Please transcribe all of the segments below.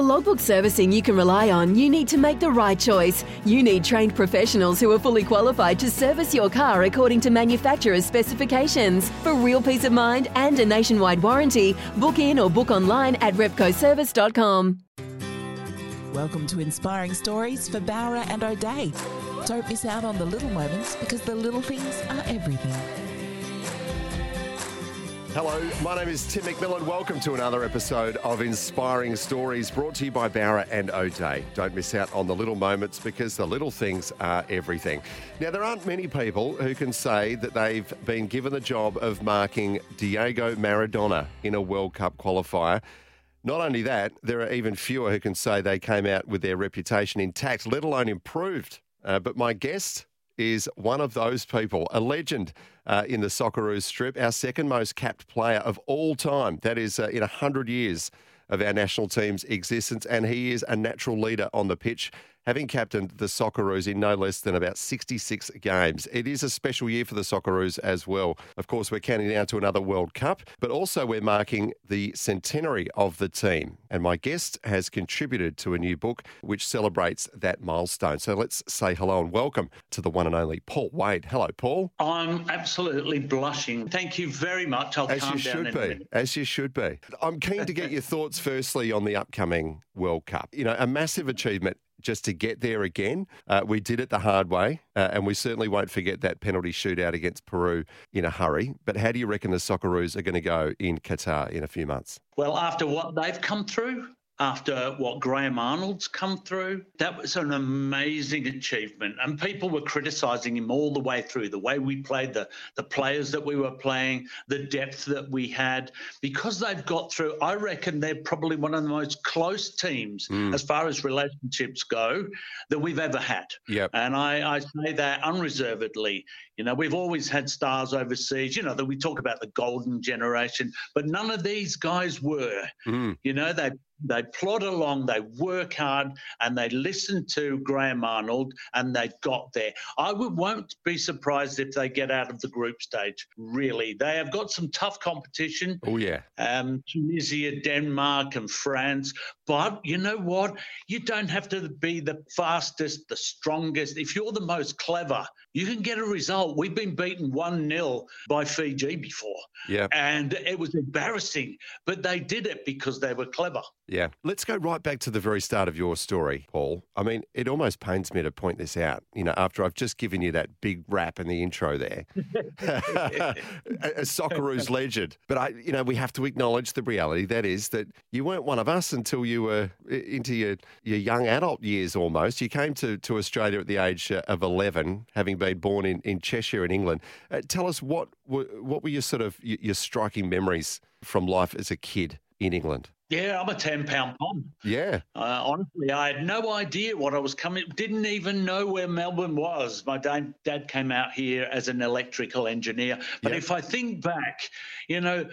For logbook servicing you can rely on, you need to make the right choice. You need trained professionals who are fully qualified to service your car according to manufacturer's specifications. For real peace of mind and a nationwide warranty, book in or book online at repcoservice.com. Welcome to Inspiring Stories for Bowra and O'Dea. Don't miss out on the little moments because the little things are everything. Hello, my name is Tim McMillan. Welcome to another episode of Inspiring Stories brought to you by Bowra and O'Dea. Don't miss out on the little moments because the little things are everything. Now, there aren't many people who can say that they've been given the job of marking Diego Maradona in a World Cup qualifier. Not only that, there are even fewer who can say they came out with their reputation intact, let alone improved. Uh, but my guest is one of those people, a legend uh, in the Socceroos strip, our second most capped player of all time. That is uh, in 100 years of our national team's existence, and he is a natural leader on the pitch having captained the Socceroos in no less than about 66 games. It is a special year for the Socceroos as well. Of course, we're counting down to another World Cup, but also we're marking the centenary of the team. And my guest has contributed to a new book which celebrates that milestone. So let's say hello and welcome to the one and only Paul Wade. Hello, Paul. I'm absolutely blushing. Thank you very much. I'll as calm you down should be. As you should be. I'm keen to get your thoughts firstly on the upcoming World Cup. You know, a massive achievement just to get there again. Uh, we did it the hard way, uh, and we certainly won't forget that penalty shootout against Peru in a hurry. But how do you reckon the Socceroos are going to go in Qatar in a few months? Well, after what they've come through, after what Graham Arnold's come through, that was an amazing achievement. And people were criticising him all the way through the way we played, the, the players that we were playing, the depth that we had. Because they've got through, I reckon they're probably one of the most close teams as far as relationships go that we've ever had. Yep. And I, I say that unreservedly. You know, we've always had stars overseas, you know, that we talk about the golden generation, but none of these guys were. Mm. You know, they they plod along, they work hard, and they listen to Graham Arnold, and they got there. I would, won't be surprised if they get out of the group stage. Really, they have got some tough competition. Oh, yeah. Um, Tunisia, Denmark, and France. But you know what? You don't have to be the fastest, the strongest. If you're the most clever, you can get a result. We've been beaten 1 0 by Fiji before. Yeah. And it was embarrassing, but they did it because they were clever. Yeah. Let's go right back to the very start of your story, Paul. I mean, it almost pains me to point this out, you know, after I've just given you that big rap in the intro there. a, Socceroos legend. But I, you know, we have to acknowledge the reality that is that you weren't one of us until you were into your, your young adult years almost. You came to, to Australia at the age uh, of 11, having been born in, in Cheshire in England. Uh, tell us what were, what were your sort of your, your striking memories from life as a kid in England? Yeah, I'm a 10 pound pom. Yeah. Uh, honestly, I had no idea what I was coming. Didn't even know where Melbourne was. My dad, dad came out here as an electrical engineer. But Yeah. if I think back, you know,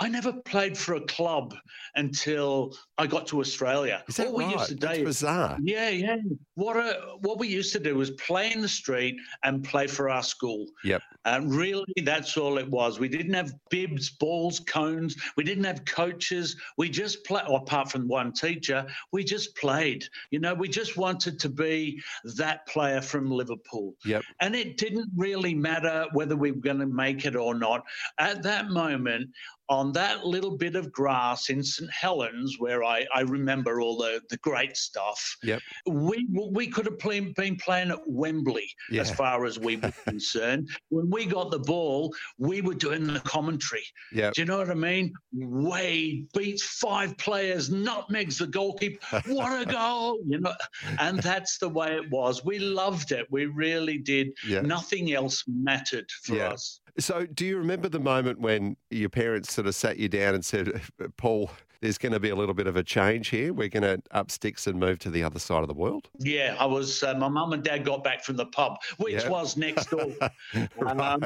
I never played for a club until I got to Australia. Is that we right? used to That's bizarre. yeah, yeah. What a, what we used to do was play in the street and play for our school. Yep. And really, that's all it was. We didn't have bibs, balls, cones. We didn't have coaches. We just played, apart from one teacher, we just played. You know, we just wanted to be that player from Liverpool. Yep. And it didn't really matter whether we were going to make it or not. At that moment, on that little bit of grass in St Helens, where I, I remember all the, the great stuff, Yep. we we could have play, been playing at Wembley as far as we were concerned. When we got the ball, we were doing the commentary. Yep. Do you know what I mean? Wade beats five players, nutmegs the goalkeeper. What a goal! You know, and that's the way it was. We loved it. We really did. Yeah. Nothing else mattered for Yeah. us. So, do you remember the moment when your parents sort of sat you down and said, Paul, there's going to be a little bit of a change here. We're going to up sticks and move to the other side of the world. Yeah, I was. Uh, my mum and dad got back from the pub, which Yeah. was next door. um,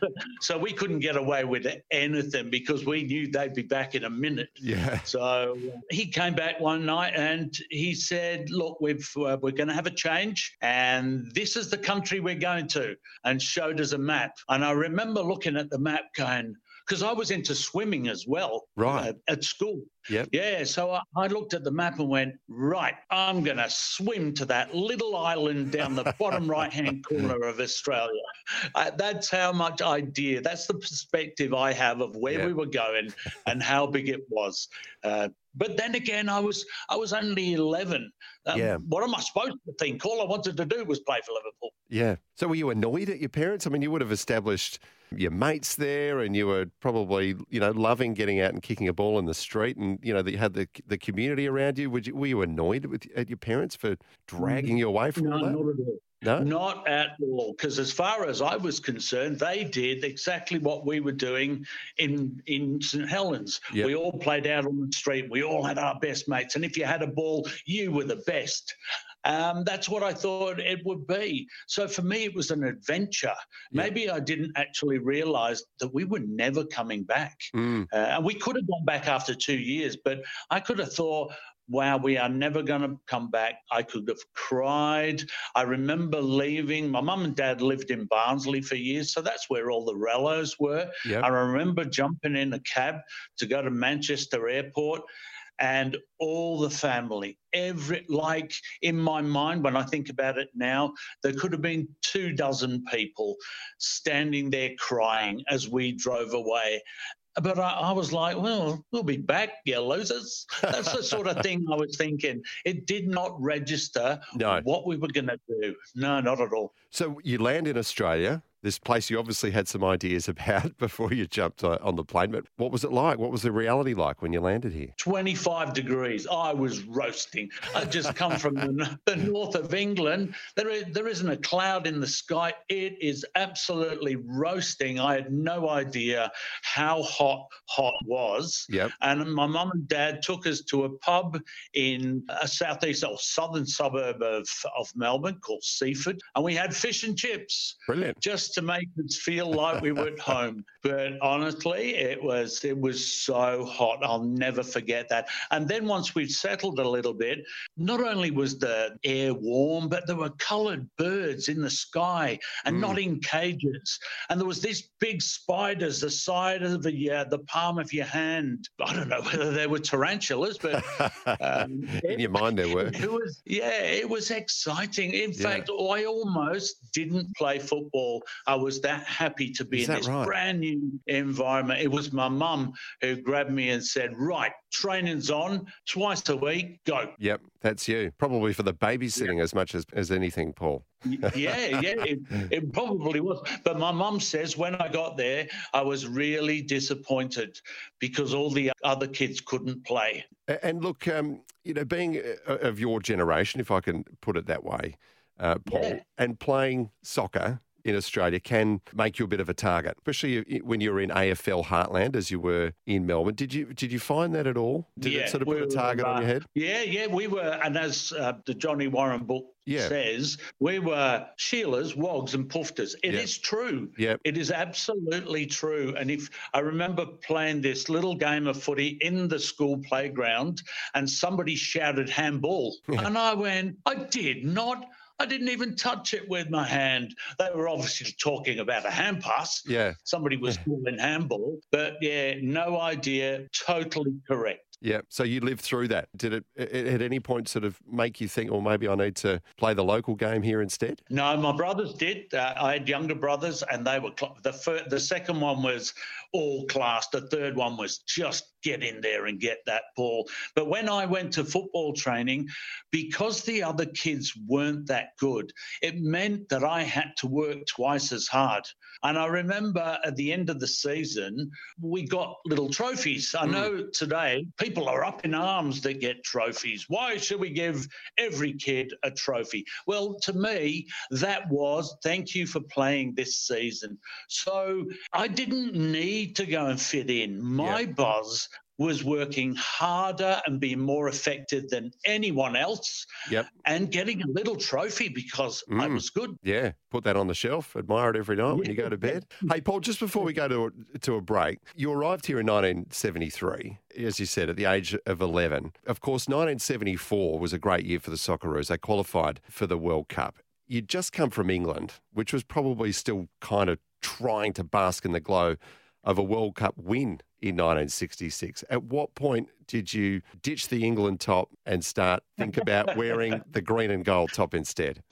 so we couldn't get away with anything because we knew they'd be back in a minute. Yeah. So he came back one night and he said, "Look, we've uh, we're going to have a change, and this is the country we're going to," and showed us a map. And I remember looking at the map, going, because I was into swimming as well, Right. uh, at school. Yep. Yeah, so I, I looked at the map and went, right, I'm going to swim to that little island down the bottom right hand corner of Australia. Uh, that's how much idea, that's the perspective I have of where Yeah. we were going and how big it was. Uh, but then again, I was I was only 11. Um, Yeah. What am I supposed to think? All I wanted to do was play for Liverpool. Yeah. So were you annoyed at your parents? I mean, you would have established your mates there and you were probably, you know, loving getting out and kicking a ball in the street and, you know, that you had the, the community around you. Would you, were you annoyed with, at your parents for dragging you away from No, all that? not at all. No? Not at all, because as far as I was concerned, they did exactly what we were doing in in St Helens. Yep. We all played out on the street. We all had our best mates, and if you had a ball, you were the best. Um, that's what I thought it would be. So for me, it was an adventure. Maybe I didn't actually realise that we were never coming back. Mm, Uh, and we could have gone back after two years, but I could have thought, wow, we are never going to come back. I could have cried. I remember leaving. My mum and dad lived in Barnsley for years, so that's where all the rellos were. Yep. I remember jumping in a cab to go to Manchester Airport. And all the family, every like in my mind, when I think about it now, there could have been two dozen people standing there crying as we drove away. But I, I was like, well, we'll be back, you losers. That's the sort of thing I was thinking. It did not register No. what we were going to do. No, not at all. So you land in Australia, this place you obviously had some ideas about before you jumped on the plane. But what was it like? What was the reality like when you landed here? 25 degrees. I was roasting. I'd just come from the, the north of England. There, is, there isn't a cloud in the sky. It is absolutely roasting. I had no idea how hot hot was. Yep. And my mum and dad took us to a pub in a southeast or southern suburb of, of Melbourne called Seaford. And we had fish and chips Brilliant. just to make us feel like we were at home. But honestly, it was it was so hot. I'll never forget that. And then once we'd settled a little bit, not only was the air warm, but there were coloured birds in the sky and not in cages. And there was these big spiders the size of the uh, the palm of your hand. I don't know whether they were tarantulas, but um, in your mind, they were. it was, yeah, it was exciting. In Yeah. fact, I almost didn't play football. I was that happy to be Is in this right? brand new environment. It was my mum who grabbed me and said, Right, training's on twice a week, go. Yep, that's you. Probably for the babysitting as much as, as anything, Paul. yeah, yeah, it, it probably was. But my mum says when I got there, I was really disappointed because all the other kids couldn't play. And look, um, you know, being uh, of your generation, if I can put it that way, uh, Paul, Yeah. and playing soccer in Australia can make you a bit of a target, especially when you were in AFL Heartland as you were in Melbourne. Did you did you find that at all? Did it sort of we put a target on uh, your head? Yeah, yeah, we were, and as uh, the Johnny Warren book Yeah. says, we were Sheilas, Wogs, and Poofters. It is Yeah. true. Yep. It is absolutely true. And if I remember playing this little game of footy in the school playground, and somebody shouted handball, and I went, I did not. I didn't even touch it with my hand. They were obviously talking about a hand pass. Yeah, Somebody was calling handball, but yeah, no idea. Totally correct. yeah. So you lived through that. Did it a- at any point sort of make you think, well, maybe I need to play the local game here instead? No, my brothers did. Uh, I had younger brothers, and they were cl- the fir- the second one was all class. The third one was just get in there and get that ball. But when I went to football training, because the other kids weren't that good, it meant that I had to work twice as hard. And I remember at the end of the season, we got little trophies. I hmm. know today people are up in arms that get trophies. Why should we give every kid a trophy? Well, to me, that was thank you for playing this season. So I didn't need to go and fit in. My Yeah. buzz was working harder and being more effective than anyone else. Yep. And getting a little trophy because I Mm. was good. Yeah, put that on the shelf. Admire it every night when you go to bed. Hey, Paul, just before we go to a, to a break, you arrived here in 1973, as you said, at the age of 11. Of course, 1974 was a great year for the Socceroos. They qualified for the World Cup. You'd just come from England, which was probably still kind of trying to bask in the glow of a World Cup win in 1966. At what point did you ditch the England top and start think about wearing the green and gold top instead?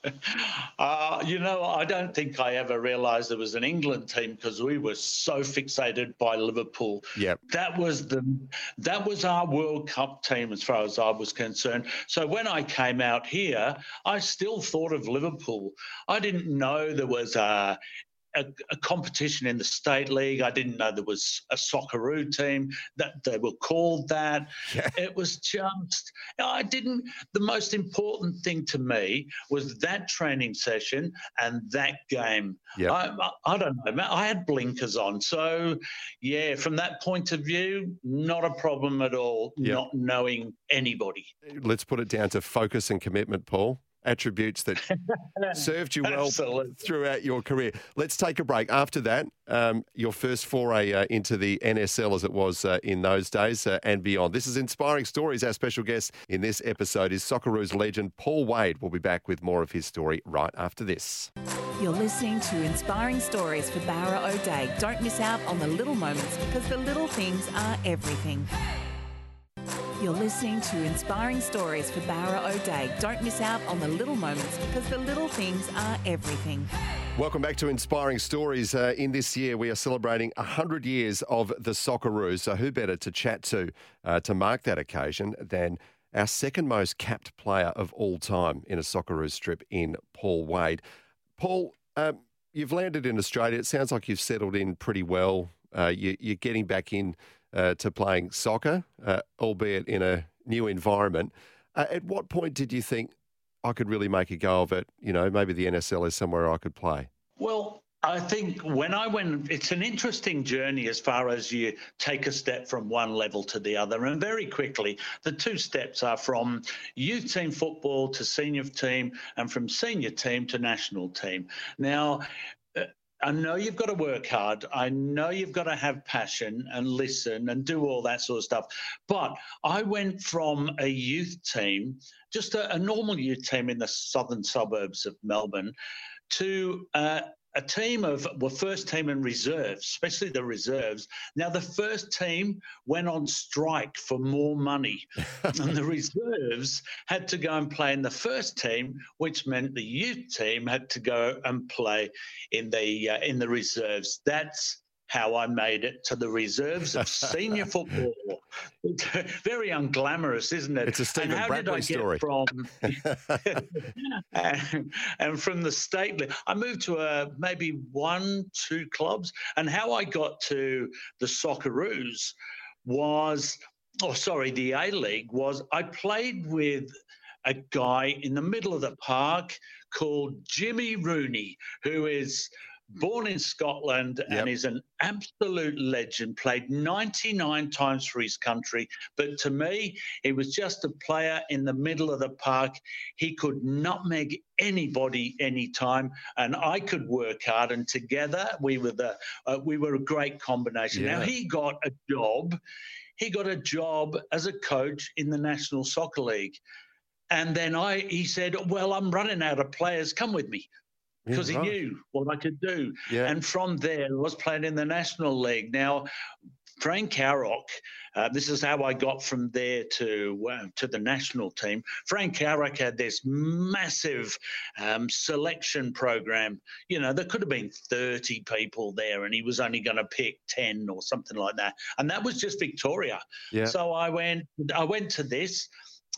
Uh, you know, I don't think I ever realised there was an England team because we were so fixated by Liverpool. Yep. That was the that was our World Cup team as far as I was concerned. So when I came out here, I still thought of Liverpool. I didn't know there was a a, a, competition in the state league. I didn't know there was a Socceroo team that they were called that. Yeah. It was just, I didn't, the most important thing to me was that training session and that game. Yep. I, I, I don't know, I had blinkers on. So, yeah, from that point of view, not a problem at all, Yep. not knowing anybody. let's put it down to focus and commitment, Paul. Attributes that served you well Absolutely. throughout your career. Let's take a break. After that, um, your first foray uh, into the NSL as it was uh, in those days uh, and beyond. This is Inspiring Stories. Our special guest in this episode is Socceroos legend Paul Wade. We'll be back with more of his story right after this. You're listening to Inspiring Stories for Bowra O'Dea. Don't miss out on the little moments because the little things are everything. You're listening to Inspiring Stories for Bowra O'Dea. Don't miss out on the little moments because the little things are everything. Welcome back to Inspiring Stories. Uh, in this year, we are celebrating 100 years of the Socceroos. So, who better to chat to uh, to mark that occasion than our second most capped player of all time in a Socceroos strip in Paul Wade? Paul, um, you've landed in Australia. It sounds like you've settled in pretty well. Uh, you, you're getting back in uh, to playing soccer, uh, albeit in a new environment. Uh, at what point did you think I could really make a go of it? You know, maybe the NSL is somewhere I could play. Well, I think when I went, it's an interesting journey as far as you take a step from one level to the other. And very quickly, the two steps are from youth team football to senior team and from senior team to national team. Now, uh, I know you've got to work hard. I know you've got to have passion and listen and do all that sort of stuff. But I went from a youth team, just a, a normal youth team in the southern suburbs of Melbourne, to uh, a team of well, first team and reserves, especially the reserves. Now, the first team went on strike for more money, and the reserves had to go and play in the first team, which meant the youth team had to go and play in the uh, in the reserves. That's how I made it to the reserves of senior football. Very unglamorous, isn't it? It's a Stephen and how did I get story. from and, and from the state league, I moved to uh, maybe one, two clubs. And how I got to the Socceroos was, oh, sorry, the A League was I played with a guy in the middle of the park called Jimmy Rooney, who is born in Scotland Yep. and is an absolute legend, played 99 times for his country. But to me, he was just a player in the middle of the park. He could nutmeg anybody anytime, and I could work hard. And together, we were the uh, we were a great combination. Now he got a job. He got a job as a coach in the National Soccer League. And then I, he said, "Well, I'm running out of players. Come with me." Yeah, because right. he knew what I could do. Yeah. And from there, I was playing in the National League. Now, Frank Arok, uh, this is how I got from there to uh, to the national team. Frank Arok had this massive um, selection program. You know, there could have been 30 people there, and he was only going to pick 10 or something like that. And that was just Victoria. Yeah. So I went, I went to this,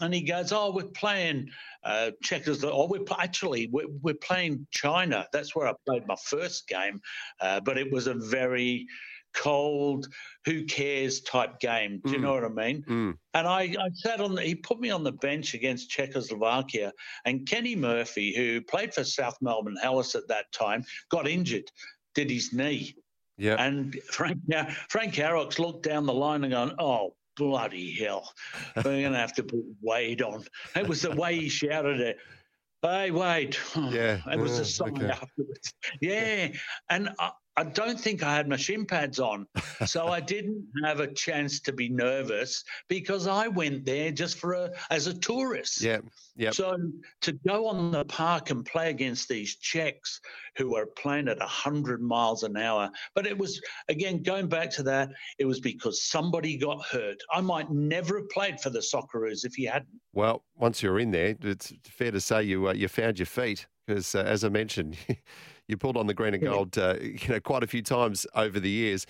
and he goes, "Oh, we're playing uh, Checkers. Oh, we're actually we're, we're playing China. That's where I played my first game, uh, but it was a very cold, who cares type game. Do you Mm. know what I mean? Mm. And I, I sat on. The, he put me on the bench against Czechoslovakia, and Kenny Murphy, who played for South Melbourne Hellas at that time, got injured, did his knee. Yeah. And Frank now Frank Arok's looked down the line and gone, oh, bloody hell, we're going to have to put Wade on. It was the way he shouted it. Hey, Wade. Yeah. It was Oh, a song okay. afterwards. Yeah. And I, I don't think I had my shin pads on. So I didn't have a chance to be nervous because I went there just for a as a tourist. Yeah. Yeah. So to go on the park and play against these Czechs who are playing at 100 miles an hour, but it was, again, going back to that, it was because somebody got hurt. I might never have played for the Socceroos if he hadn't. Well, once you're in there, it's fair to say you uh, you found your feet because, uh, as I mentioned, you pulled on the green and gold, uh, you know, quite a few times over the years.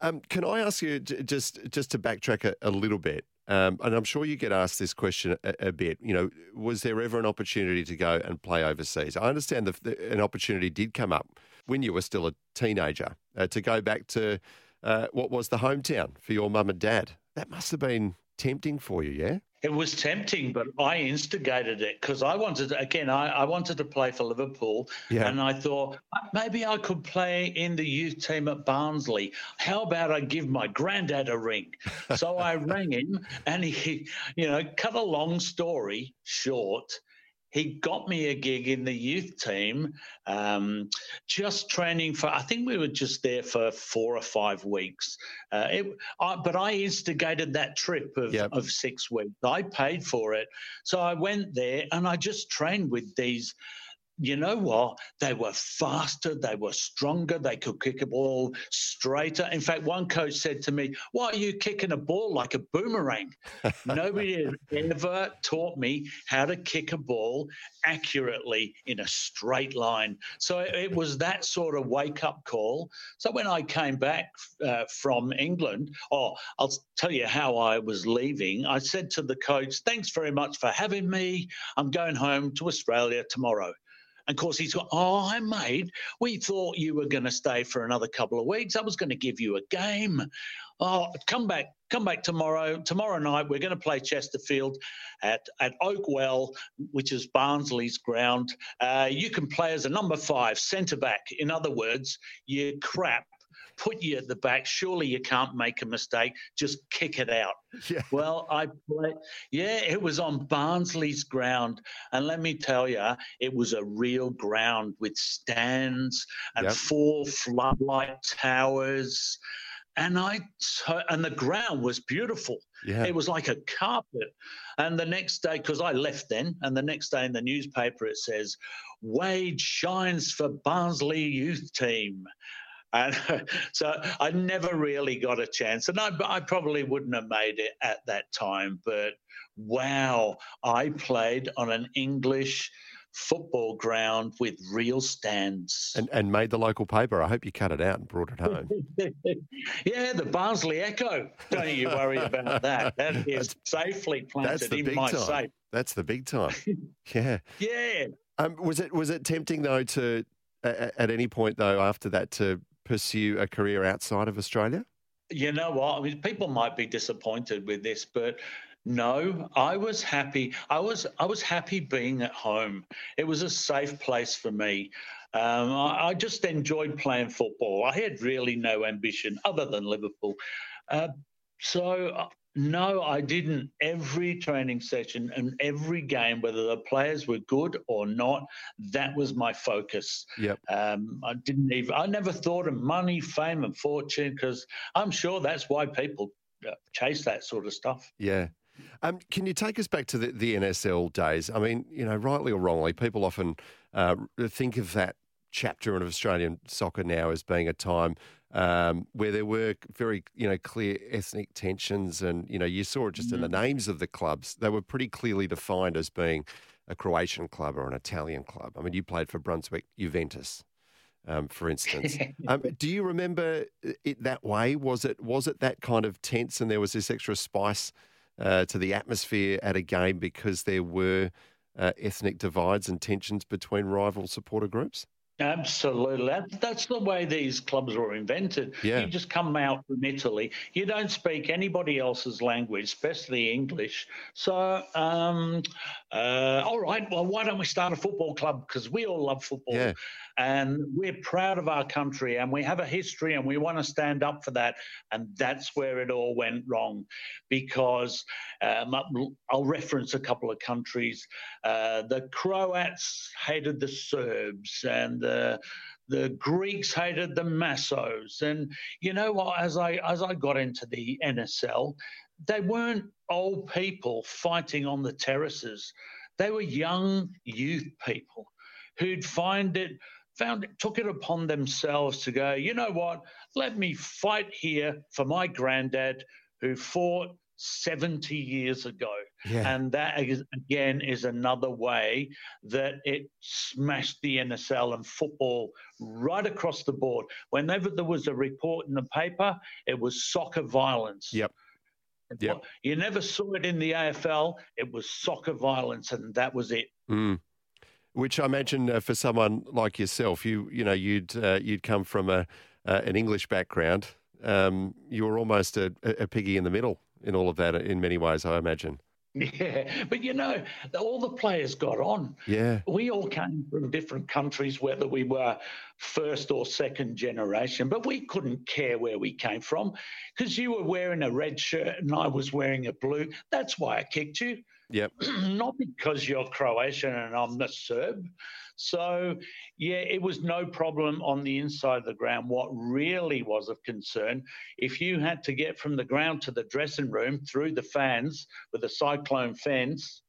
Um, can I ask you j- just just to backtrack a, a little bit? Um, and I'm sure you get asked this question a, a bit. You know, was there ever an opportunity to go and play overseas? I understand the, an opportunity did come up when you were still a teenager uh, to go back to uh, what was the hometown for your mum and dad. That must have been tempting for you, yeah? It was tempting, but I instigated it because I wanted, again, I, I wanted to play for Liverpool. Yeah. And I thought "Uh, maybe I could play in the youth team at Barnsley. How about I give my granddad a ring? So I rang him and he, you know, cut a long story short. He got me a gig in the youth team, um, just training for. I think we were just there for four or five weeks. Uh, it, I, but I instigated that trip of, Yep. of six weeks. I paid for it, so I went there and I just trained with these. You know what? They were faster, they were stronger, they could kick a ball straighter. In fact, one coach said to me, Why are you kicking a ball like a boomerang? Nobody ever taught me how to kick a ball accurately in a straight line. So it, it was that sort of wake up call. So when I came back uh, from England, oh, I'll tell you how I was leaving. I said to the coach, Thanks very much for having me. I'm going home to Australia tomorrow. And of course, he's got, oh, mate, we thought you were going to stay for another couple of weeks. I was going to give you a game. Oh, come back, come back tomorrow. Tomorrow night, we're going to play Chesterfield at, at Oakwell, which is Barnsley's ground. Uh, you can play as a number five, centre back. In other words, you're crap. Put you at the back. Surely you can't make a mistake. Just kick it out. Yeah. Well, I played. Yeah, it was on Barnsley's ground, and let me tell you, it was a real ground with stands and Yep. four floodlight towers, and I and the ground was beautiful. Yeah. It was like a carpet. And the next day, because I left then, and the next day in the newspaper it says, Wade shines for Barnsley youth team. And so I never really got a chance. And I, I probably wouldn't have made it at that time. But wow, I played on an English football ground with real stands. And, and made the local paper. I hope you cut it out and brought it home. yeah, the Barnsley Echo. Don't you worry about that. That is safely planted in my time. safe. That's the big time. Yeah. Yeah. Um, was it was it tempting though to a- a- at any point though after that to pursue a career outside of Australia? You know what? I mean, people might be disappointed with this, but no, I was happy. I was I was happy being at home. It was a safe place for me. Um, I, I just enjoyed playing football. I had really no ambition other than Liverpool. Uh, so no, I didn't. Every training session and every game, whether the players were good or not, that was my focus. Yep. Um, I didn't even. I never thought of money, fame, and fortune because I'm sure that's why people uh, chase that sort of stuff. Yeah. Um, can you take us back to the, the NSL days? I mean, you know, rightly or wrongly, people often uh, think of that chapter of Australian soccer now as being a time um, where there were very, you know, clear ethnic tensions, and you know, you saw it just in the names of the clubs; they were pretty clearly defined as being a Croatian club or an Italian club. I mean, you played for Brunswick Juventus. Um, for instance, um, do you remember it that way? Was it was it that kind of tense, and there was this extra spice uh, to the atmosphere at a game because there were uh, ethnic divides and tensions between rival supporter groups? Absolutely. That, that's the way these clubs were invented. Yeah. You just come out from Italy. You don't speak anybody else's language, especially English. So, um, uh, all right, well, why don't we start a football club? Because we all love football. Yeah. And we're proud of our country and we have a history and we want to stand up for that. And that's where it all went wrong because um, I'll reference a couple of countries. Uh, the Croats hated the Serbs and the the Greeks hated the Massos, and you know what? As I as I got into the NSL, they weren't old people fighting on the terraces. They were young youth people who'd find it, found it, took it upon themselves to go, you know what, let me fight here for my granddad who fought 70 years ago. Yeah. And that, is, again, is another way that it smashed the NSL and football right across the board. Whenever there was a report in the paper, it was soccer violence. Yep. Yep. You never saw it in the AFL. It was soccer violence, and that was it. Mm. Which I imagine uh, for someone like yourself, you you know you'd uh, you'd come from a uh, an English background. Um, you were almost a, a piggy in the middle in all of that in many ways, I imagine. Yeah, but you know, all the players got on. Yeah. We all came from different countries, whether we were first or second generation, but we couldn't care where we came from because you were wearing a red shirt and I was wearing a blue. That's why I kicked you. Yep. Not because you're Croatian and I'm the Serb. So, yeah, it was no problem on the inside of the ground. What really was of concern, if you had to get from the ground to the dressing room through the fans with a cyclone fence,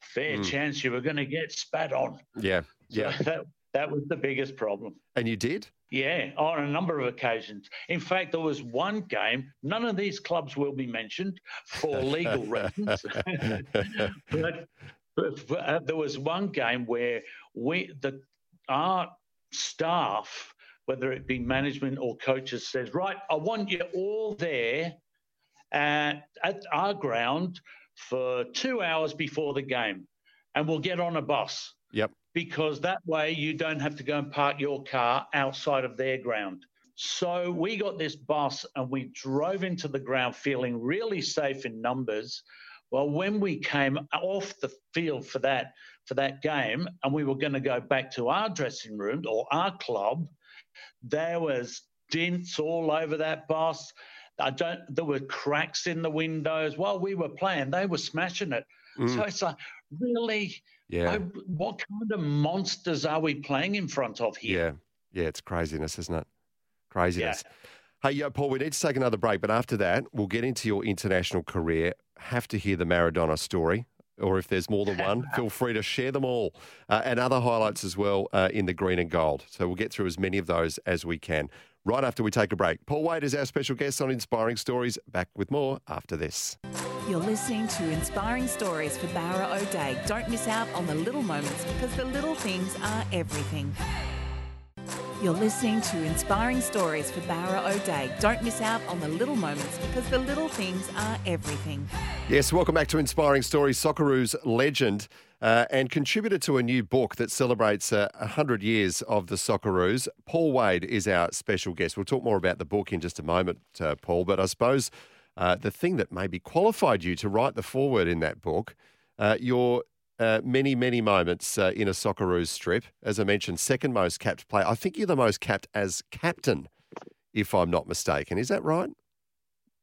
fair mm. chance you were going to get spat on. Yeah, yeah. So that, that was the biggest problem. And you did? Yeah, on a number of occasions. In fact, there was one game, none of these clubs will be mentioned for legal reasons, but, but, but uh, there was one game where we the our staff, whether it be management or coaches, says, right, I want you all there at, at our ground for two hours before the game, and we'll get on a bus. Yep. Because that way you don't have to go and park your car outside of their ground. So we got this bus and we drove into the ground feeling really safe in numbers. Well, when we came off the field for that for that game, and we were going to go back to our dressing room or our club, there was dents all over that bus. I don't. There were cracks in the windows. While we were playing, they were smashing it. Mm. So it's like, really, yeah. what kind of monsters are we playing in front of here? Yeah, yeah, it's craziness, isn't it? Craziness. Yeah. Hey, yo, Paul, we need to take another break, but after that, we'll get into your international career. Have to hear the Maradona story or if there's more than one, feel free to share them all uh, and other highlights as well uh, in the green and gold. So we'll get through as many of those as we can right after we take a break. Paul Wade is our special guest on Inspiring Stories. Back with more after this. You're listening to Inspiring Stories for Bowra O'Dea. Don't miss out on the little moments because the little things are everything. You're listening to Inspiring Stories for Bowra O'Dea. Don't miss out on the little moments because the little things are everything. Yes, welcome back to Inspiring Stories. Socceroos legend uh, and contributor to a new book that celebrates uh, 100 years of the Socceroos. Paul Wade is our special guest. We'll talk more about the book in just a moment, uh, Paul, but I suppose uh, the thing that maybe qualified you to write the foreword in that book, uh, your uh, many, many moments uh, in a Socceroos strip. As I mentioned, second most capped player. I think you're the most capped as captain, if I'm not mistaken. Is that right?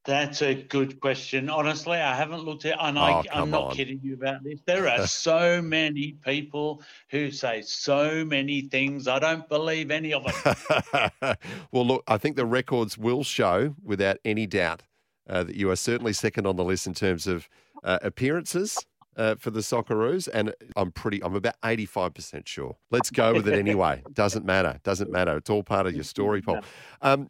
That's a good question. Honestly, I haven't looked at and oh, I, am not on. kidding you about this. There are so many people who say so many things. I don't believe any of them. well, look, I think the records will show without any doubt uh, that you are certainly second on the list in terms of uh, appearances uh, for the Socceroos, and I'm pretty, I'm about 85% sure. Let's go with it anyway. Doesn't matter. Doesn't matter. It's all part of your story, Paul. Um,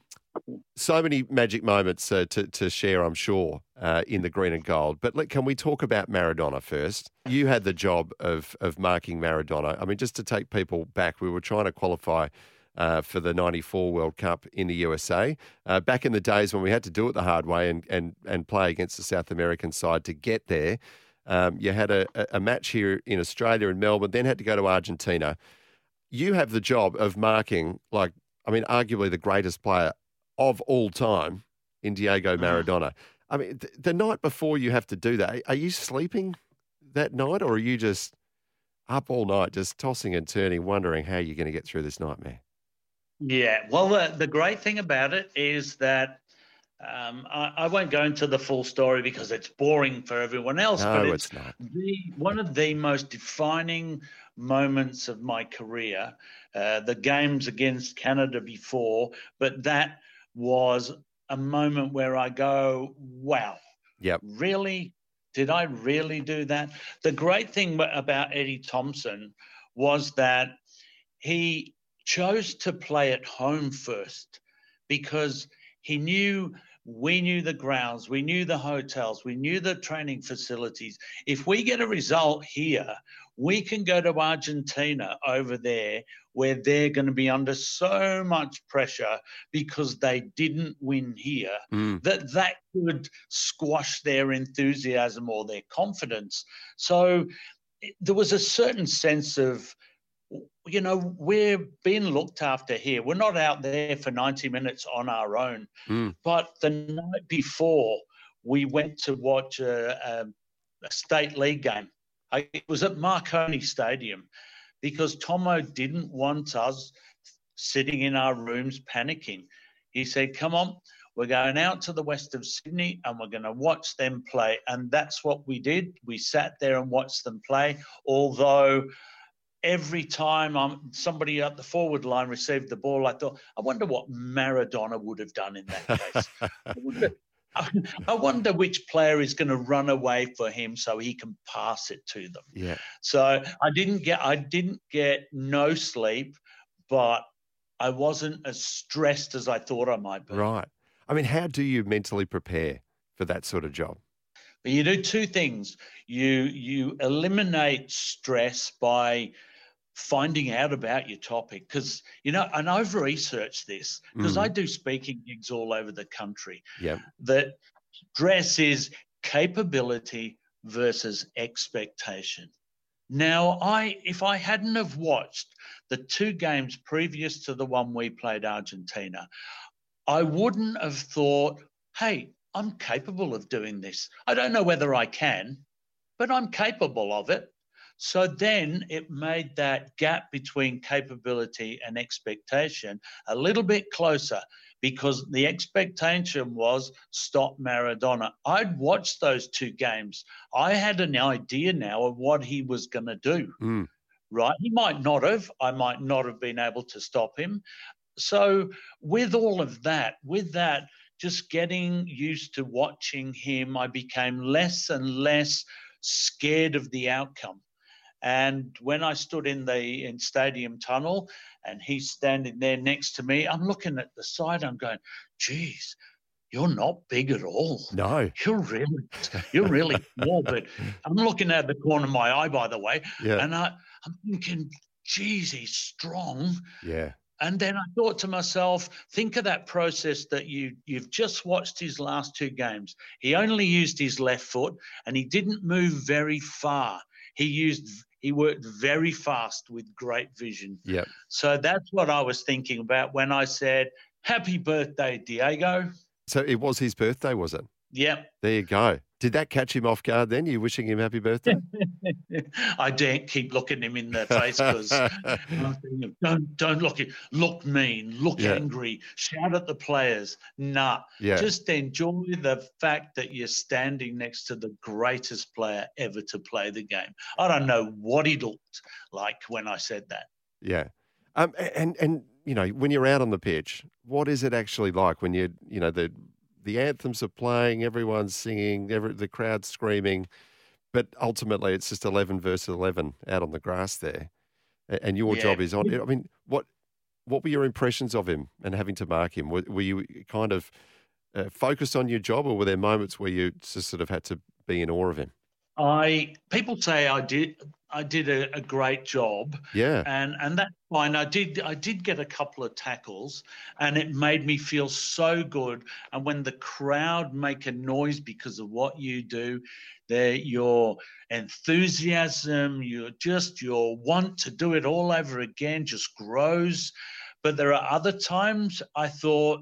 so many magic moments uh, to, to share, I'm sure, uh, in the green and gold. But let, can we talk about Maradona first? You had the job of, of marking Maradona. I mean, just to take people back, we were trying to qualify uh, for the 94 World Cup in the USA. Uh, back in the days when we had to do it the hard way and, and, and play against the South American side to get there, um, you had a, a match here in Australia in Melbourne, then had to go to Argentina. You have the job of marking, like, I mean, arguably the greatest player of all time in Diego mm-hmm. Maradona. I mean, th- the night before you have to do that, are you sleeping that night, or are you just up all night, just tossing and turning, wondering how you're going to get through this nightmare? Yeah. Well, the, the great thing about it is that um, I, I, won't go into the full story because it's boring for everyone else. No, but it's, it's not. The, one of the most defining moments of my career. Uh, the games against Canada before, but that was a moment where I go, wow. Yep. Really? Did I really do that? The great thing about Eddie Thomson was that he chose to play at home first because he knew we knew the grounds, we knew the hotels, we knew the training facilities. If we get a result here, we can go to Argentina over there where they're going to be under so much pressure because they didn't win here mm. that that could squash their enthusiasm or their confidence. So there was a certain sense of you know, we're being looked after here. We're not out there for 90 minutes on our own. Mm. But the night before, we went to watch a, a, a state league game it was at Marconi Stadium because Tomo didn't want us sitting in our rooms panicking. He said, Come on, we're going out to the west of Sydney and we're going to watch them play. And that's what we did. We sat there and watched them play, although every time I'm, somebody at the forward line received the ball, I thought, I wonder what Maradona would have done in that case. I wonder which player is going to run away for him so he can pass it to them. Yeah. So I didn't get I didn't get no sleep, but I wasn't as stressed as I thought I might be. Right. I mean, how do you mentally prepare for that sort of job? But you do two things. You you eliminate stress by finding out about your topic because you know and i've researched this because mm. i do speaking gigs all over the country yeah that dress is capability versus expectation. Now i if i hadn't have watched the two games previous to the one we played argentina i wouldn't have thought hey i'm capable of doing this. I don't know whether i can but i'm capable of it so then it made that gap between capability and expectation a little bit closer because the expectation was stop Maradona. I'd watched those two games. I had an idea now of what he was going to do. Mm. Right? He might not have. I might not have been able to stop him. So, with all of that, with that, just getting used to watching him, I became less and less scared of the outcome. And when I stood in the in stadium tunnel and he's standing there next to me, I'm looking at the side, I'm going, geez, you're not big at all. No. You're really you're really small. But I'm looking at the corner of my eye, by the way. Yeah. And I, I'm thinking, geez, he's strong. Yeah. And then I thought to myself, think of that process that you you've just watched his last two games. He only used his left foot and he didn't move very far. He used he worked very fast with great vision. Yeah. So that's what I was thinking about when I said, Happy birthday, Diego. So it was his birthday, was it? Yep. There you go. Did that catch him off guard then? You wishing him happy birthday? I daren't keep looking him in the face because don't don't look look mean, look yeah. angry, shout at the players. Nah. Yeah. Just enjoy the fact that you're standing next to the greatest player ever to play the game. I don't know what he looked like when I said that. Yeah. Um, and and you know when you're out on the pitch, what is it actually like when you you know the the anthems are playing, everyone's singing, every, the crowd's screaming, but ultimately it's just 11 versus 11 out on the grass there. And your yeah. job is on. I mean, what what were your impressions of him and having to mark him? Were, were you kind of uh, focused on your job, or were there moments where you just sort of had to be in awe of him? I people say I did I did a, a, great job. Yeah. And and that's fine. I did I did get a couple of tackles and it made me feel so good. And when the crowd make a noise because of what you do, that your enthusiasm, your just your want to do it all over again just grows. But there are other times I thought,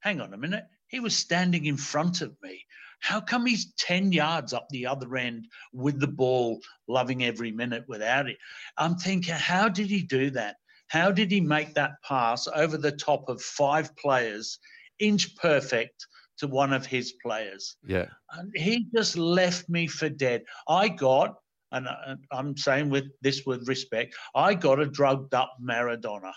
hang on a minute, he was standing in front of me How come he's 10 yards up the other end with the ball, loving every minute without it? I'm thinking, how did he do that? How did he make that pass over the top of five players, inch perfect to one of his players? Yeah. And he just left me for dead. I got, and uh, I'm saying with this with respect, I got a drugged up Maradona.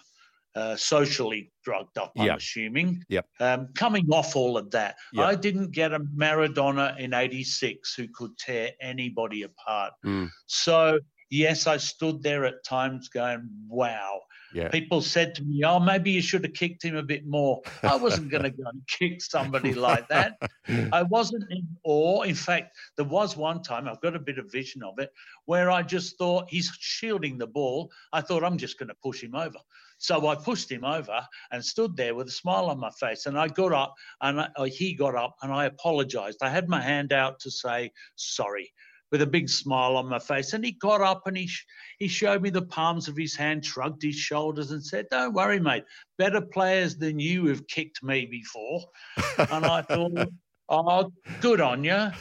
Uh, socially drugged up, I'm Yep. assuming. Yep. Um, coming off all of that, Yep. I didn't get a Maradona in 86 who could tear anybody apart. Mm. So, yes, I stood there at times going, wow. Yeah. People said to me, oh, maybe you should have kicked him a bit more. I wasn't going to go and kick somebody like that. I wasn't in awe. In fact, there was one time, I've got a bit of vision of it, where I just thought he's shielding the ball. I thought I'm just going to push him over. So I pushed him over and stood there with a smile on my face. And I got up and I, uh, he got up and I apologized. I had my hand out to say sorry with a big smile on my face. And he got up and he, sh- he showed me the palms of his hand, shrugged his shoulders and said, Don't worry, mate. Better players than you have kicked me before. And I thought, Oh, good on you.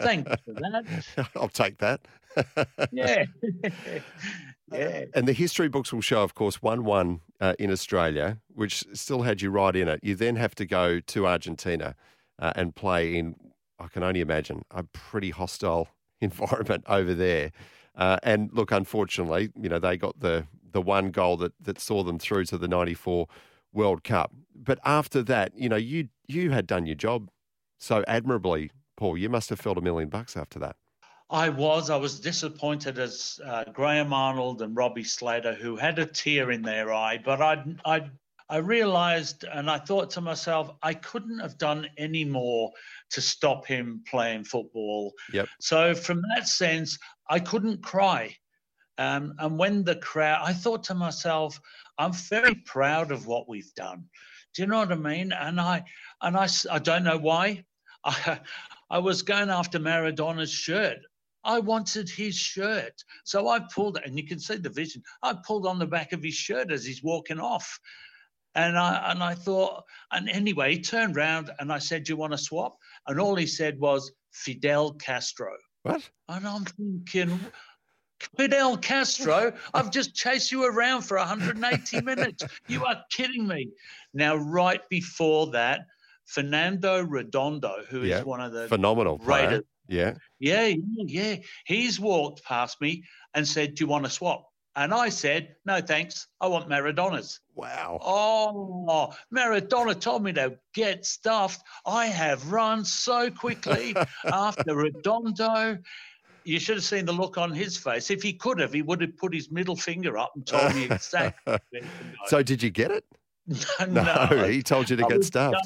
Thanks for that. I'll take that. Yeah. Yeah. And the history books will show, of course, 1 1 uh, in Australia, which still had you right in it. You then have to go to Argentina uh, and play in, I can only imagine, a pretty hostile environment over there. Uh, and look, unfortunately, you know, they got the, the one goal that, that saw them through to the 94 World Cup. But after that, you know, you, you had done your job so admirably, Paul. You must have felt a million bucks after that. I was. I was disappointed as uh, Graham Arnold and Robbie Slater, who had a tear in their eye. But I, I, I realised, and I thought to myself, I couldn't have done any more to stop him playing football. Yep. So from that sense, I couldn't cry. Um, and when the crowd, I thought to myself, I'm very proud of what we've done. Do you know what I mean? And I, and I, I don't know why. I, I was going after Maradona's shirt. I wanted his shirt. So I pulled, and you can see the vision. I pulled on the back of his shirt as he's walking off. And I and I thought, and anyway, he turned round and I said, Do you want to swap? And all he said was Fidel Castro. What? And I'm thinking, Fidel Castro, I've just chased you around for 180 minutes. You are kidding me. Now, right before that, Fernando Redondo, who is Yeah, one of the Phenomenal greatest Yeah. yeah, yeah. He's walked past me and said, Do you want to swap? And I said, No, thanks. I want Maradona's. Wow. Oh, Maradona told me to get stuffed. I have run so quickly after Redondo. You should have seen the look on his face. If he could have, he would have put his middle finger up and told me exactly. where to go. So did you get it? no, No, he told you to I get stuffed.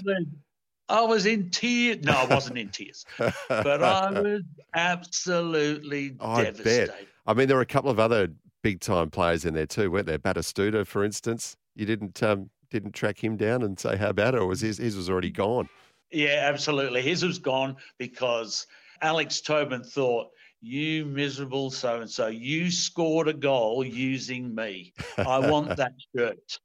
I was in tears. No, I wasn't in tears, but I was absolutely I bet. devastated. I mean, there were a couple of other big time players in there too, weren't there? Batistuta, for instance. You didn't um, didn't track him down and say how about it, or was his his was already gone? Yeah, absolutely. His was gone because Alex Tobin thought, you miserable so and so, you scored a goal using me. I want that shirt.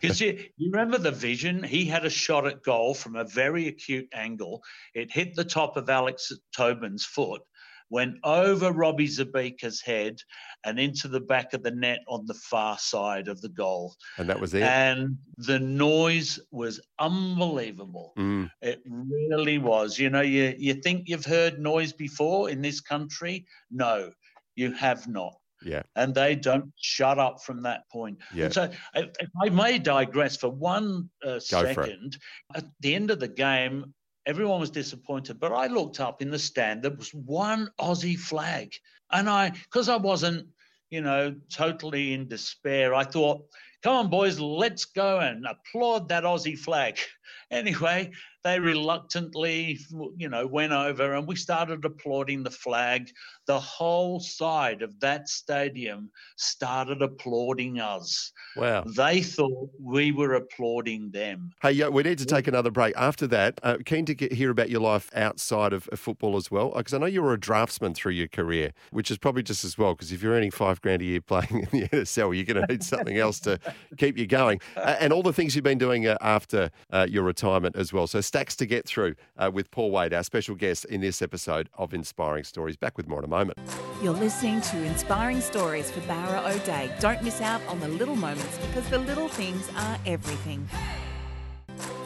Because you, you remember the vision? He had a shot at goal from a very acute angle. It hit the top of Alex Tobin's foot, went over Robbie Zabica's head and into the back of the net on the far side of the goal. And that was it. And the noise was unbelievable. Mm, It really was. You know, you, you think you've heard noise before in this country? No, you have not. Yeah, And they don't shut up from that point. yeah. And so, if, I may digress for one uh, Go for it. at the end of the game, everyone was disappointed. But I looked up in the stand, there was one Aussie flag. And I, because I wasn't, you know, totally in despair, I thought, come on, boys, let's go and applaud that Aussie flag. Anyway, they reluctantly, you know, went over and we started applauding the flag. The whole side of that stadium started applauding us. Wow. They thought we were applauding them. Hey, yeah, we need to take another break. After that, uh, keen to get, hear about your life outside of, of football as well, because I know you were a draftsman through your career, which is probably just as well. Because if you're earning five grand a year playing in the NSL, you're going to need something else to keep you going, uh, and all the things you've been doing uh, after uh, your retirement as well. So stacks to get through uh, with Paul Wade, our special guest in this episode of Inspiring Stories. Back with more in a moment. You're listening to Inspiring Stories for Bowra O'Dea. Don't miss out on the little moments because the little things are everything.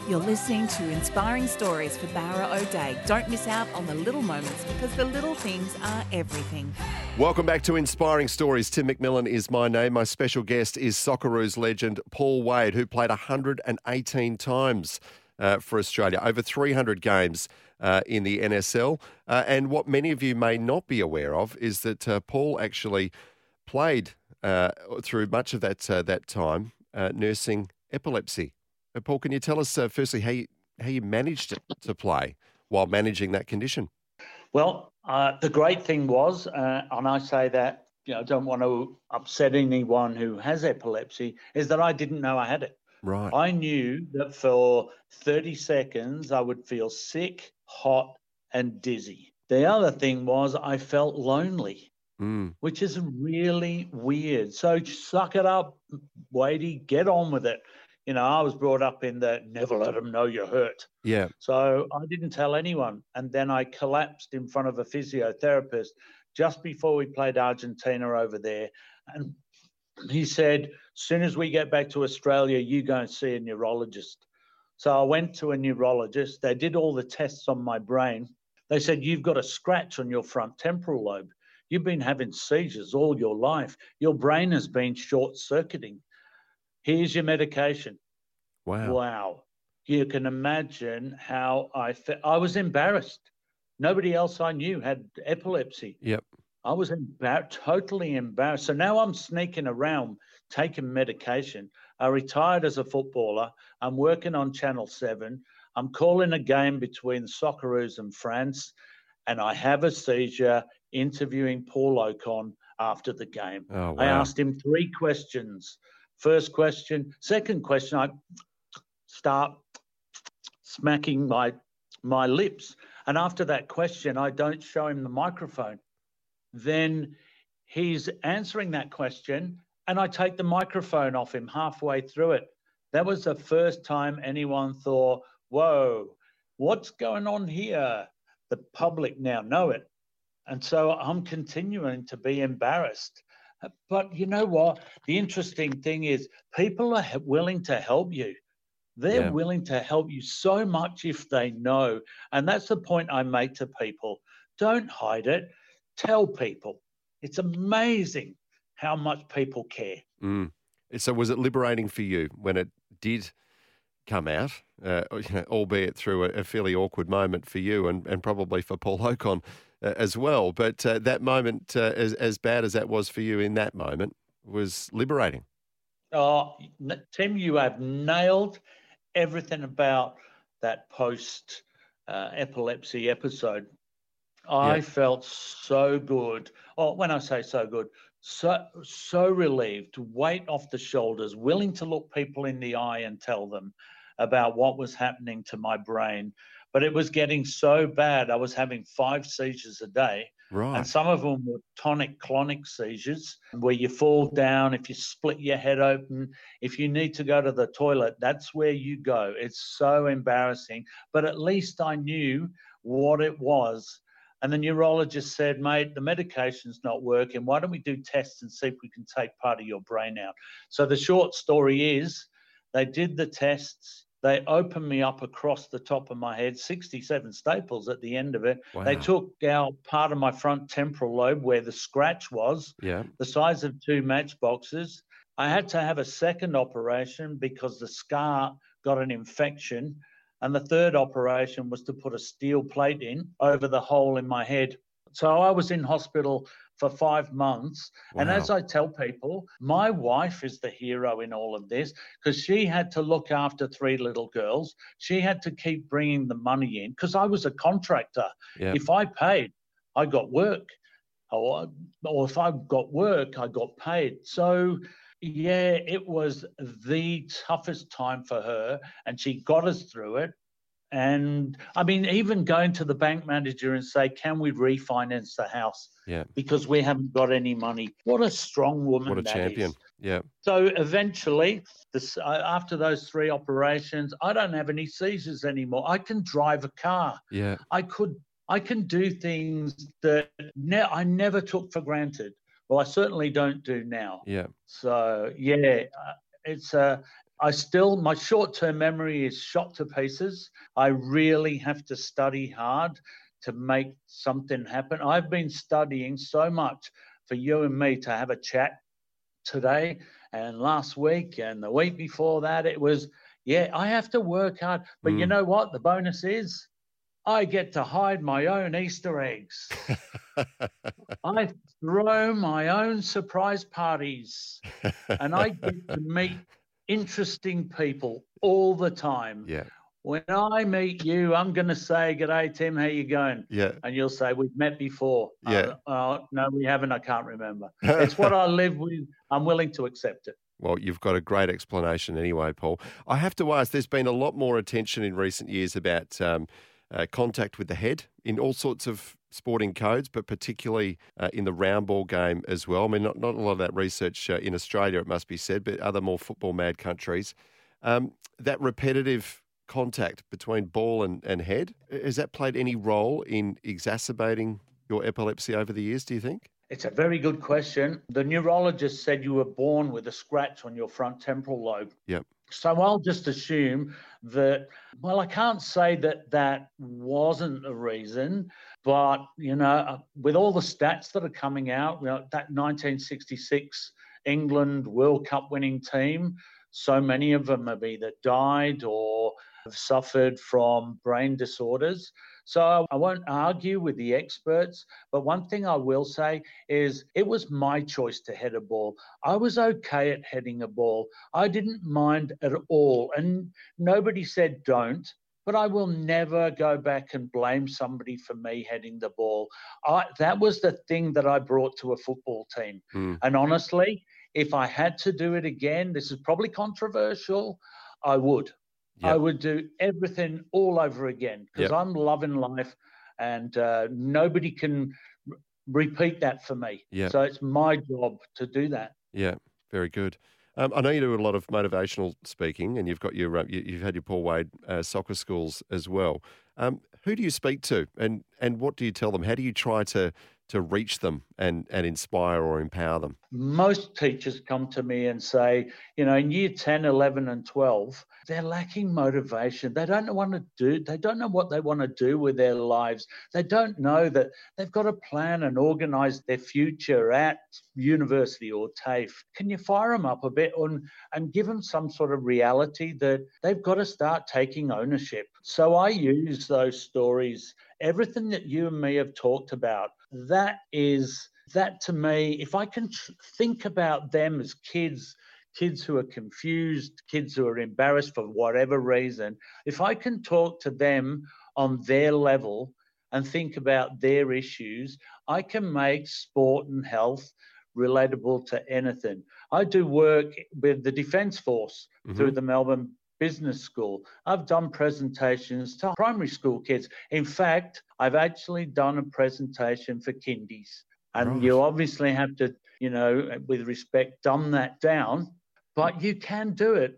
You're listening to Inspiring Stories for Bowra O'Dea. Don't miss out on the little moments because the little things are everything. Welcome back to Inspiring Stories. Tim McMillan is my name. My special guest is Socceroos legend Paul Wade, who played 118 times uh, for Australia, over 300 games uh, in the NSL. Uh, and what many of you may not be aware of is that uh, Paul actually played uh, through much of that uh, that time nursing epilepsy. Paul, can you tell us firstly how you, how you managed to play while managing that condition? Well, the great thing was, and I say that you know, I don't want to upset anyone who has epilepsy, is that I didn't know I had it. Right. I knew that for 30 seconds I would feel sick, hot, and dizzy. The other thing was I felt lonely, mm. which is really weird. So suck it up, Wadey, get on with it. You know, I was brought up in the never let them know you're hurt. Yeah. So I didn't tell anyone. And then I collapsed in front of a physiotherapist just before we played Argentina over there. And he said, as soon as we get back to Australia, you go and see a neurologist. So I went to a neurologist. They did all the tests on my brain. They said, You've got a scratch on your front temporal lobe. You've been having seizures all your life. Your brain has been short circuiting. Here's your medication. Wow. Wow. You can imagine how I felt. I was embarrassed. Nobody else I knew had epilepsy. Yep. I was embar- totally embarrassed. So now I'm sneaking around taking medication. I retired as a footballer. I'm working on Channel 7. I'm calling a game between Socceroos and France, and I have a seizure interviewing Paul Okon after the game. Oh, wow. I asked him three questions. First question, second question, I start smacking my my lips. And after that question, I don't show him the microphone then he's answering that question and I take the microphone off him halfway through it. That was the first time anyone thought, whoa, what's going on here? The public now know it. And so I'm continuing to be embarrassed. But you know what? The interesting thing is, people are willing to help you. They're Yeah. willing to help you so much if they know. And that's the point I make to people. Don't hide it tell people. It's amazing how much people care. Mm. So, was it liberating for you when it did come out, uh, albeit through a, a, fairly awkward moment for you and, and probably for Paul Okon uh, as well? But uh, that moment, uh, as, as bad as that was for you in that moment, was liberating. Oh, Tim, you have nailed everything about that post uh, epilepsy episode. I yeah. felt so good. Oh, when I say so good, so so relieved, weight off the shoulders, willing to look people in the eye and tell them about what was happening to my brain. But it was getting so bad. I was having five seizures a day. Right. And some of them were tonic clonic seizures where you fall down, if you split your head open, if you need to go to the toilet, that's where you go. It's so embarrassing. But at least I knew what it was and the neurologist said, mate, the medication's not working. Why don't we do tests and see if we can take part of your brain out? So the short story is they did the tests. They opened me up across the top of my head, 67 staples at the end of it. Wow. They took out part of my front temporal lobe where the scratch was, yeah. the size of two matchboxes. I had to have a second operation because the scar got an infection and the third operation was to put a steel plate in over the hole in my head. So I was in hospital for five months. Wow. And as I tell people, my wife is the hero in all of this because she had to look after three little girls. She had to keep bringing the money in because I was a contractor. If I paid, I got work. Or, or if I got work, I got paid. So yeah, it was the toughest time for her, and she got us through it. And I mean, even going to the bank manager and say, "Can we refinance the house?" Yeah. Because we haven't got any money. What a strong woman! What a champion. is. Yeah. So eventually, this, uh, after those three operations, I don't have any seizures anymore. I can drive a car. Yeah. I could. I can do things that ne- I never took for granted. Well, I certainly don't do now. Yeah. So yeah, uh, it's a. I still my short-term memory is shot to pieces. I really have to study hard to make something happen. I've been studying so much for you and me to have a chat today and last week and the week before that. It was yeah, I have to work hard. But you Mm. know what? The bonus is I get to hide my own Easter eggs. I throw my own surprise parties and I get to meet interesting people all the time. yeah. When I meet you, I'm going to say, "G'day, Tim. How you going?" Yeah. And you'll say, "We've met before." Yeah. Uh, uh, no, we haven't. I can't remember. It's what I live with. I'm willing to accept it. Well, you've got a great explanation anyway, Paul. I have to ask there's been a lot more attention in recent years about um, uh, contact with the head in all sorts of sporting codes, but particularly uh, in the round ball game as well. I mean, not, not a lot of that research uh, in Australia, it must be said, but other more football mad countries. Um, that repetitive contact between ball and, and head, has that played any role in exacerbating your epilepsy over the years, do you think? It's a very good question. The neurologist said you were born with a scratch on your front temporal lobe. Yep. So I'll just assume that, well, I can't say that that wasn't a reason, but, you know, uh, with all the stats that are coming out, you know, that 1966 England World Cup winning team, so many of them have either died or have suffered from brain disorders. So I won't argue with the experts, but one thing I will say is it was my choice to head a ball. I was okay at heading a ball. I didn't mind at all. And nobody said don't, but I will never go back and blame somebody for me heading the ball. I, that was the thing that I brought to a football team. Mm. And honestly, if I had to do it again, this is probably controversial, I would. I would do everything all over again because Yep. I'm loving life and uh, nobody can r- repeat that for me. Yep. So it's my job to do that. Yeah, very good. Um, I know you do a lot of motivational speaking, and you've got your uh, you, you've had your Paul Wade uh, soccer schools as well. Um, who do you speak to, and and what do you tell them? How do you try to to reach them and and inspire or empower them? Most teachers come to me and say, you know, in year 10, 11, and 12, they're lacking motivation. They don't want to do, they don't know what they want to do with their lives. They don't know that they've got to plan and organize their future at university or TAFE. Can you fire them up a bit on, and give them some sort of reality that they've got to start taking ownership? So I use those stories, everything that you and me have talked about. That is, that to me, if I can tr- think about them as kids, kids who are confused, kids who are embarrassed for whatever reason, if I can talk to them on their level and think about their issues, I can make sport and health relatable to anything. I do work with the Defence Force mm-hmm. through the Melbourne Business School. I've done presentations to primary school kids. In fact, I've actually done a presentation for kindies. And Right. you obviously have to, you know, with respect, dumb that down, but you can do it.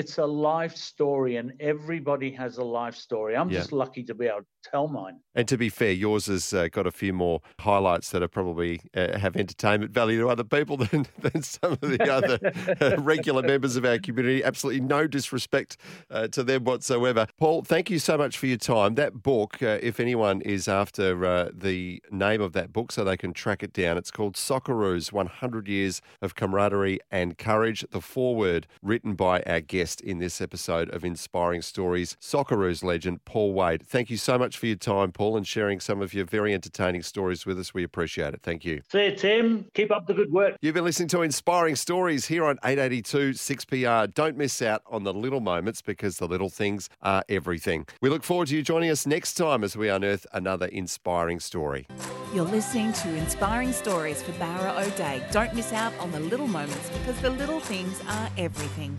It's a life story, and everybody has a life story. I'm Yeah. just lucky to be able to tell mine. And to be fair, yours has uh, got a few more highlights that are probably uh, have entertainment value to other people than, than some of the other uh, regular members of our community. Absolutely no disrespect uh, to them whatsoever. Paul, thank you so much for your time. That book, uh, if anyone is after uh, the name of that book so they can track it down, it's called Socceroos 100 Years of Camaraderie and Courage. The foreword written by our guest in this episode of Inspiring Stories, Socceroos legend Paul Wade. Thank you so much for your time, Paul, and sharing some of your very entertaining stories with us. We appreciate it. Thank you. See you, Tim. Keep up the good work. You've been listening to Inspiring Stories here on 882 6PR. Don't miss out on the little moments because the little things are everything. We look forward to you joining us next time as we unearth another inspiring story. You're listening to Inspiring Stories for Bowra O'Dea. Don't miss out on the little moments because the little things are everything.